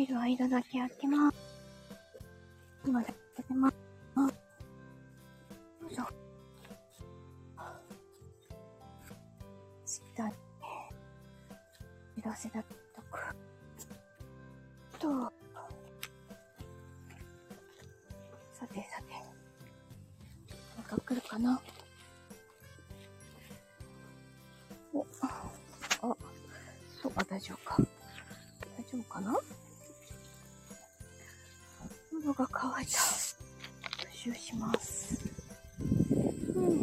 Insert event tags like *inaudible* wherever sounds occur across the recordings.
入る間だけ開けます。今だけ開けます。よいしょ。下に、知らせだけとく。と、さてさて、なんか来るかなお、あ、そう、あ、大丈夫か。大丈夫かなが渇いた。プッします。うん。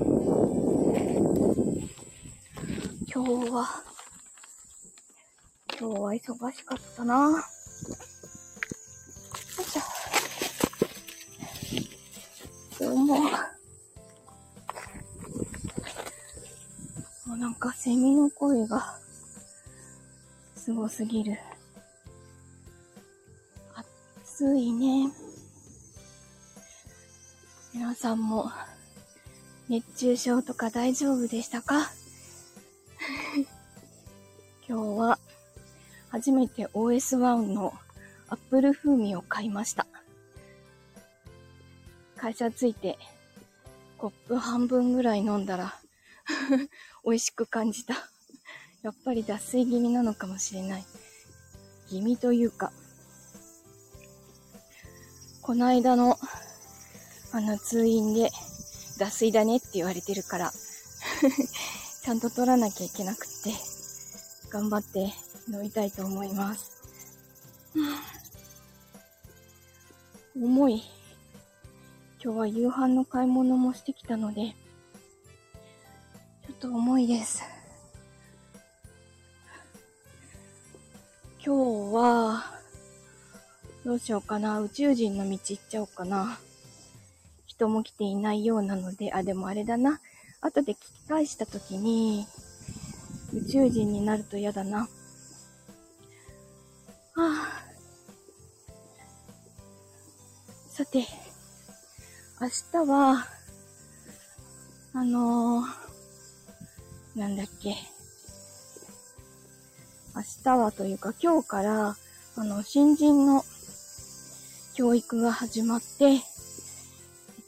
今日は、今日は忙しかったな。よいしょ。今日も、もうなんかセミの声が、すごすぎる。暑いね。皆さんも、熱中症とか大丈夫でしたか？*laughs* 今日は、初めて OS1 のアップル風味を買いました。会社着いて、コップ半分ぐらい飲んだら、*laughs* 美味しく感じた。やっぱり脱水気味なのかもしれない。気味というか、この間の、あの通院で脱水だねって言われてるから、*laughs* ちゃんと取らなきゃいけなくって、頑張って飲みたいと思います。*sighs* 重い。今日は夕飯の買い物もしてきたので、ちょっと重いです。今日は、どうしようかな。宇宙人の道行っちゃおうかな。人も来ていないようなので、あ、でもあれだな。後で聞き返したときに、宇宙人になると嫌だな。はあ、さて、明日は、あのー、なんだっけ。明日はというか今日から、あの、新人の教育が始まって、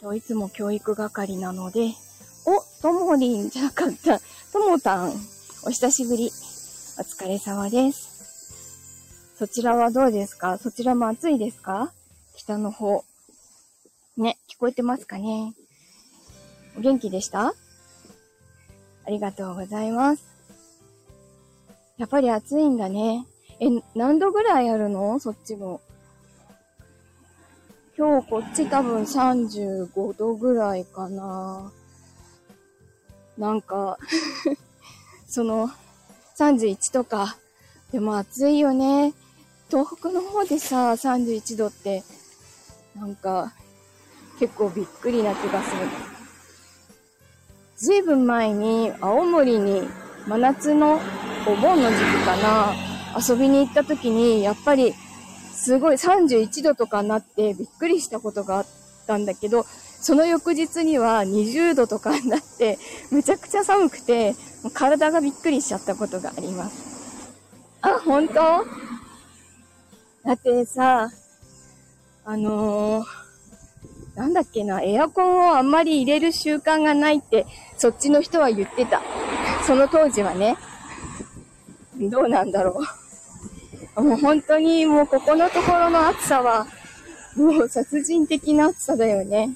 と、いつも教育係なので、お、ともりんじゃなかった。ともたん、お久しぶり。お疲れ様です。そちらはどうですか？そちらも暑いですか？北の方。ね、聞こえてますかね？お元気でした？ありがとうございます。やっぱり暑いんだね。え、何度ぐらいあるの？そっちも。今日こっち多分35度ぐらいかな。なんか、*laughs* その、31とか、でも暑いよね。東北の方でさ、31度って、なんか、結構びっくりな気がする。ずいぶん前に青森に真夏のお盆の時期かな、遊びに行った時に、やっぱりすごい31度とかになってびっくりしたことがあったんだけど、その翌日には20度とかになって、むちゃくちゃ寒くて、体がびっくりしちゃったことがあります。あ、本当？だってさ、あのー、なんだっけな、エアコンをあんまり入れる習慣がないって、そっちの人は言ってた。その当時はね。どうなんだろう。もう本当にもうここのところの暑さは、もう殺人的な暑さだよね。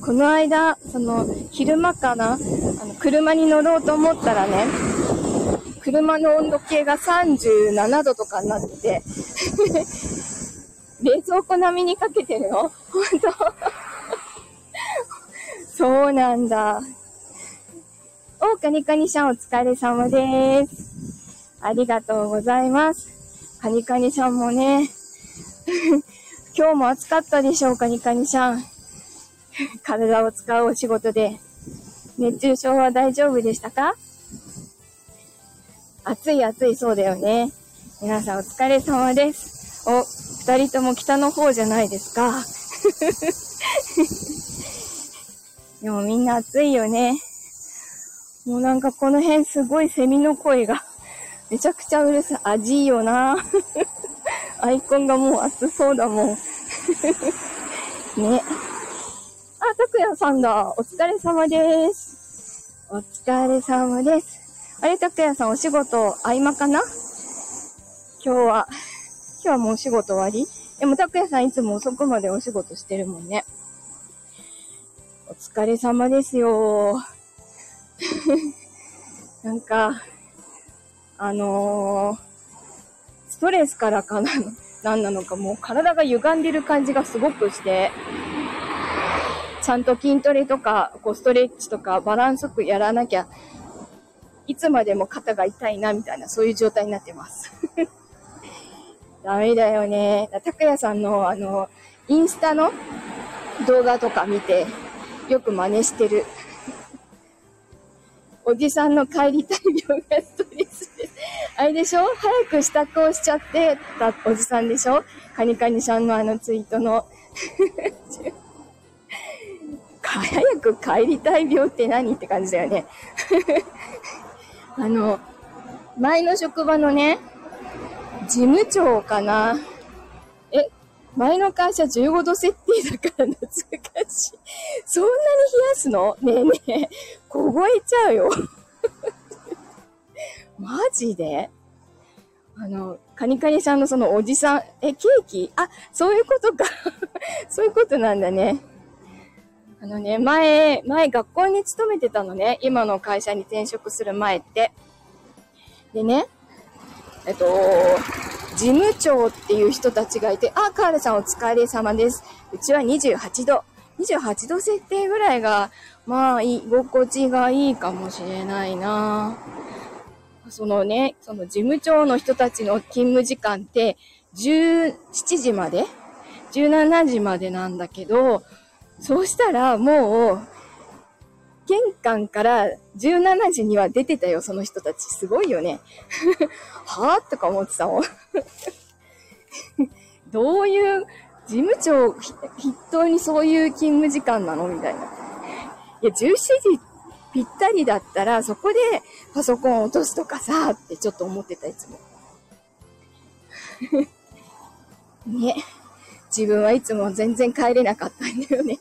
この間、その、昼間かな、あの、車に乗ろうと思ったらね、車の温度計が37度とかになってて、*laughs* 冷蔵庫並みにかけてるの本当そうなんだ。お、カニカニさんお疲れ様です。ありがとうございます。カニカニさんもね、*laughs* 今日も暑かったでしょう、カニカニさん。*laughs* 体を使うお仕事で。熱中症は大丈夫でしたか？暑い暑いそうだよね。皆さんお疲れ様です。お、二人とも北の方じゃないですか。*laughs* でもみんな暑いよね。もうなんかこの辺すごいセミの声がめちゃくちゃうるさい。味いいよな。*laughs* アイコンがもう熱そうだもん。*laughs* ね。あ、たくやさんだ。お疲れ様です。お疲れ様です。あれ、たくやさんお仕事合間かな？今日は、今日はもうお仕事終わり？でも、たくやさんいつも遅くまでお仕事してるもんね。お疲れ様ですよ。*laughs* なんか、あのー、ストレスからかな、何なのかもう体が歪んでる感じがすごくして、ちゃんと筋トレとか、こうストレッチとかバランスよくやらなきゃ、いつまでも肩が痛いな、みたいな、そういう状態になってます。*laughs* ダメだよね。たくやさんの、あの、インスタの動画とか見て、よく真似してる。おじさんの帰りたい病がストレスです。あれでしょ？早く支度をしちゃってたおじさんでしょ？カニカニさんのあのツイートの。*laughs* 早く帰りたい病って何？って感じだよね。*laughs* あの、前の職場のね、事務長かな？え、前の会社15度設定だから懐かしい。*laughs* そんなに冷やすの？ねえねえ、凍えちゃうよ。マジで？あの、カニカニさんのそのおじさん、え、ケーキ？あ、そういうことか。*laughs* そういうことなんだね。あのね、前、前学校に勤めてたのね。今の会社に転職する前って。でね、えっと、事務長っていう人たちがいて、あ、カールさんお疲れ様です。うちは28度。28度設定ぐらいが、まあ、居心地がいいかもしれないなそのね、その事務長の人たちの勤務時間って、17時まで ?17 時までなんだけど、そうしたらもう、玄関から17時には出てたよ、その人たち。すごいよね。*laughs* はぁとか思ってたもん。*laughs* どういう事務長筆頭にそういう勤務時間なの？みたいな。いや、17時ぴったりだったら、そこでパソコン落とすとかさ、ってちょっと思ってた、いつも。*laughs* ね。自分はいつも全然帰れなかったんだよね。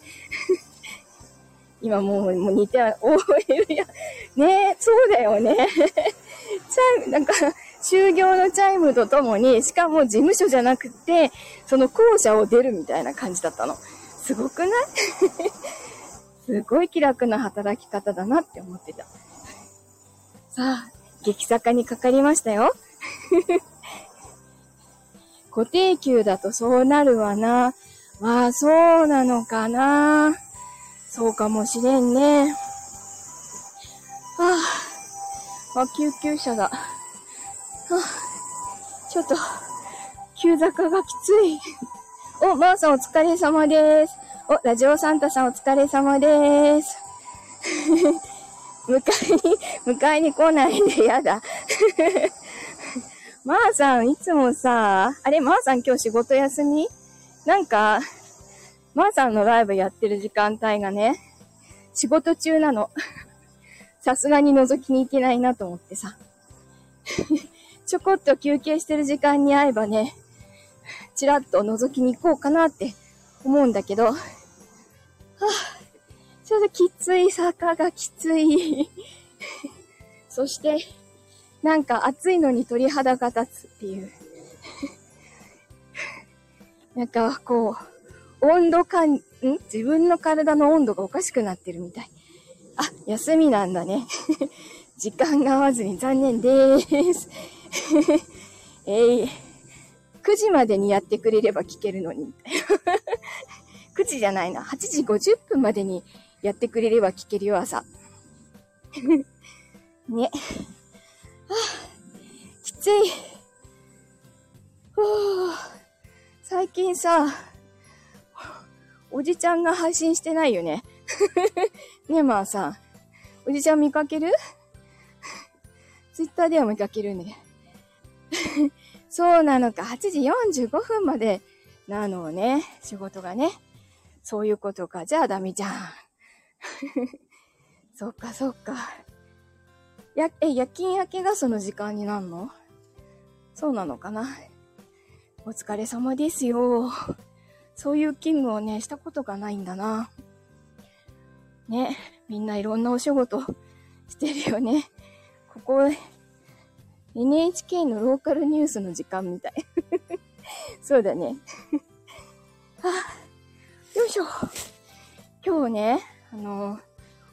*laughs* 今もう、もう似て、OL や、ねそうだよね。*laughs* チャイム、なんか、就業のチャイムとともに、しかも事務所じゃなくて、その校舎を出るみたいな感じだったの。すごくない？すごい気楽な働き方だなって思ってた。さあ、激坂にかかりましたよ。*laughs* 固定給だとそうなるわな。まあ、そうなのかな。そうかもしれんね。はあ、あ、救急車だ。はあ、ちょっと、急坂がきつい。お、まー、あ、さんお疲れ様です。お、ラジオサンタさんお疲れ様です。*laughs* 迎えに、迎えに来ないでやだ。*laughs* まーさん、いつもさ、あれ、まーさん今日仕事休み？なんか、まーさんのライブやってる時間帯がね、仕事中なの。*laughs* さすがに覗きに行けないなと思ってさ。ちょこっと休憩してる時間に会えばね、ちらっと覗きに行こうかなって思うんだけど、*laughs* はぁ、ちょっときつい坂がきつい。*laughs* そして、なんか暑いのに鳥肌が立つっていう。*laughs* なんかこう、温度感、ん？自分の体の温度がおかしくなってるみたい。あ、休みなんだね。時間が合わずに残念でーす。えい、ー、9時までにやってくれれば聞けるのに。9時じゃないな。8時50分までにやってくれれば聞けるよ、朝。*laughs* ね。はあ、きつい。最近さ、おじちゃんが配信してないよね。*laughs* ねまあさ。おじちゃん見かける？*laughs* ツイッターでは見かけるね。そうなのか。8時45分までなのね。仕事がね。そういうことか。じゃあダメじゃん。*laughs* そっかそっか。や、え、夜勤明けがその時間になるの？そうなのかな？お疲れ様ですよ。そういう勤務をね、したことがないんだな。ね、みんないろんなお仕事してるよね。ここ、NHK のローカルニュースの時間みたい。*laughs* そうだね。はあ、よいしょ。今日ね、あの、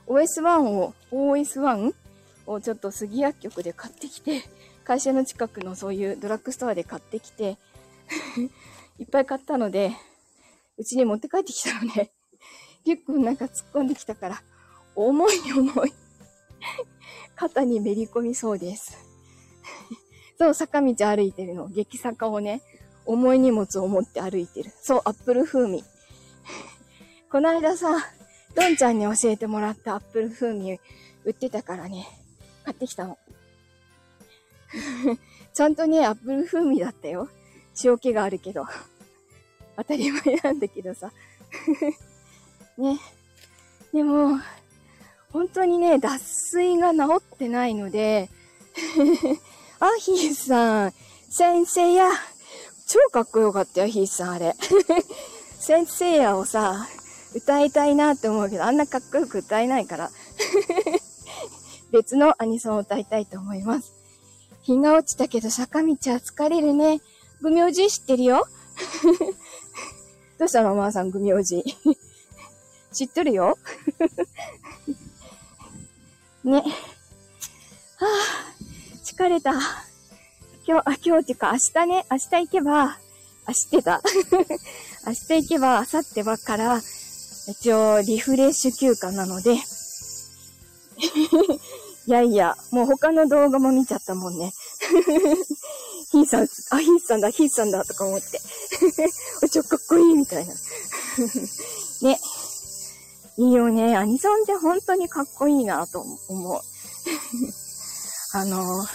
OS1 を、OS1 をちょっと杉薬局で買ってきて、会社の近くのそういうドラッグストアで買ってきて、*laughs* いっぱい買ったので、うちに持って帰ってきたので、リュックの中突っ込んできたから、重い重い。肩にめり込みそうです。そう、坂道歩いてるの。激坂をね、重い荷物を持って歩いてる。そう、アップル風味。この間さ、ドンちゃんに教えてもらったアップル風味売ってたからね、買ってきたの。*laughs* ちゃんとね、アップル風味だったよ。塩気があるけど。当たり前なんだけどさ。*laughs* ね。でも、本当にね、脱水が治ってないので、*laughs* あ、ヒーさん、先生や、超かっこよかったよ、ヒーさん、あれ。先生やをさ、歌いたいなって思うけど、あんなかっこよく歌えないから。*laughs* 別のアニソンを歌いたいと思います。日が落ちたけど坂道は疲れるね。グミおじ知ってるよ *laughs* どうしたのおまさん、グミおじ。*laughs* 知ってるよね。はあ、疲れた。今日、あ、今日っていうか明日ね、明日行けば、あ、知ってた。明日行けば、明後日はから、一応、リフレッシュ休暇なので、*laughs* いやいや、もう他の動画も見ちゃったもんね。*laughs* ヒーさん、あ、ヒーさんだ、ヒーさんだ、とか思って。*laughs* ちょ、かっこいい、みたいな。ね。いいよね。アニソンって本当にかっこいいなと思う。あの、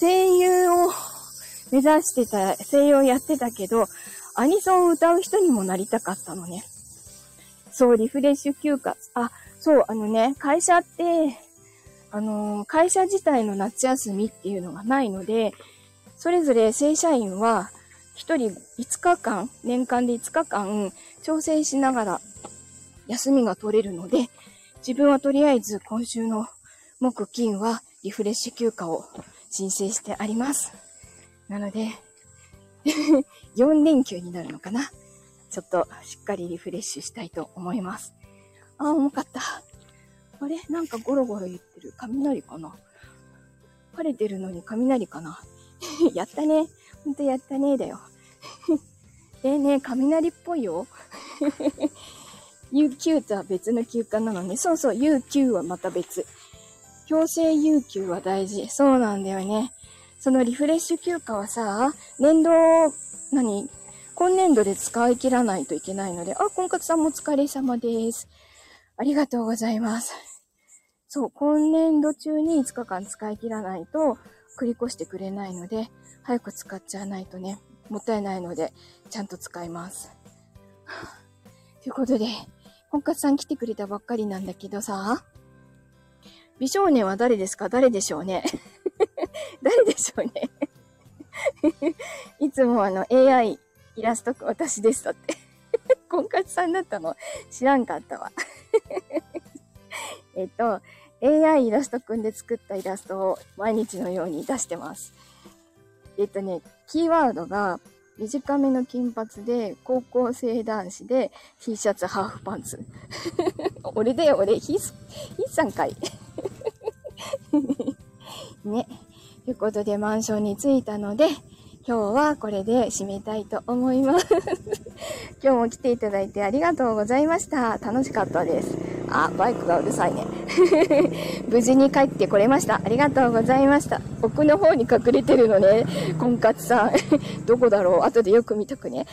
声優を目指してた、声優をやってたけど、アニソンを歌う人にもなりたかったのね。そう、リフレッシュ休暇。あ、そう、あのね、会社って、あの、会社自体の夏休みっていうのがないので、それぞれ正社員は、一人5日間、年間で5日間、調整しながら休みが取れるので、自分はとりあえず今週の木金はリフレッシュ休暇を申請してあります。なので、*laughs* 4連休になるのかな？ちょっとしっかりリフレッシュしたいと思います。あ、重かった。あれ？なんかゴロゴロ言ってる。雷かな？晴れてるのに雷かな？*laughs* やったね。ほんとやったね。だよ。*laughs* えね、雷っぽいよ。UQ とは別の休暇なのね。そうそう、UQ はまた別。強制有給は大事。そうなんだよね。そのリフレッシュ休暇はさ、年度、何？今年度で使い切らないといけないので、あ、婚活さんもお疲れ様です。ありがとうございます。そう、今年度中に5日間使い切らないと繰り越してくれないので、早く使っちゃわないとね、もったいないので、ちゃんと使います。*laughs* ということで、婚活さん来てくれたばっかりなんだけどさ、美少年は誰ですか？誰でしょうね？*laughs* 誰でしょうね *laughs* いつもあの AI イラスト私ですだって *laughs* 婚活さんだったの？知らんかったわえっと、AI イラストくんで作ったイラストを毎日のように出してます。えっとね、キーワードが、短めの金髪で、高校生男子で、T シャツ、ハーフパンツ。俺だよ、俺、ヒス、ヒーさんかい。ね。ということで、マンションに着いたので、今日はこれで締めたいと思います。*laughs* 今日も来ていただいてありがとうございました。楽しかったです。あ、バイクがうるさいね。*laughs* 無事に帰ってこれました。ありがとうございました。奥の方に隠れてるのね。婚活さん。*laughs* どこだろう後でよく見とくね。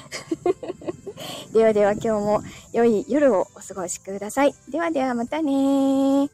ではでは今日も良い夜をお過ごしください。ではではまたね。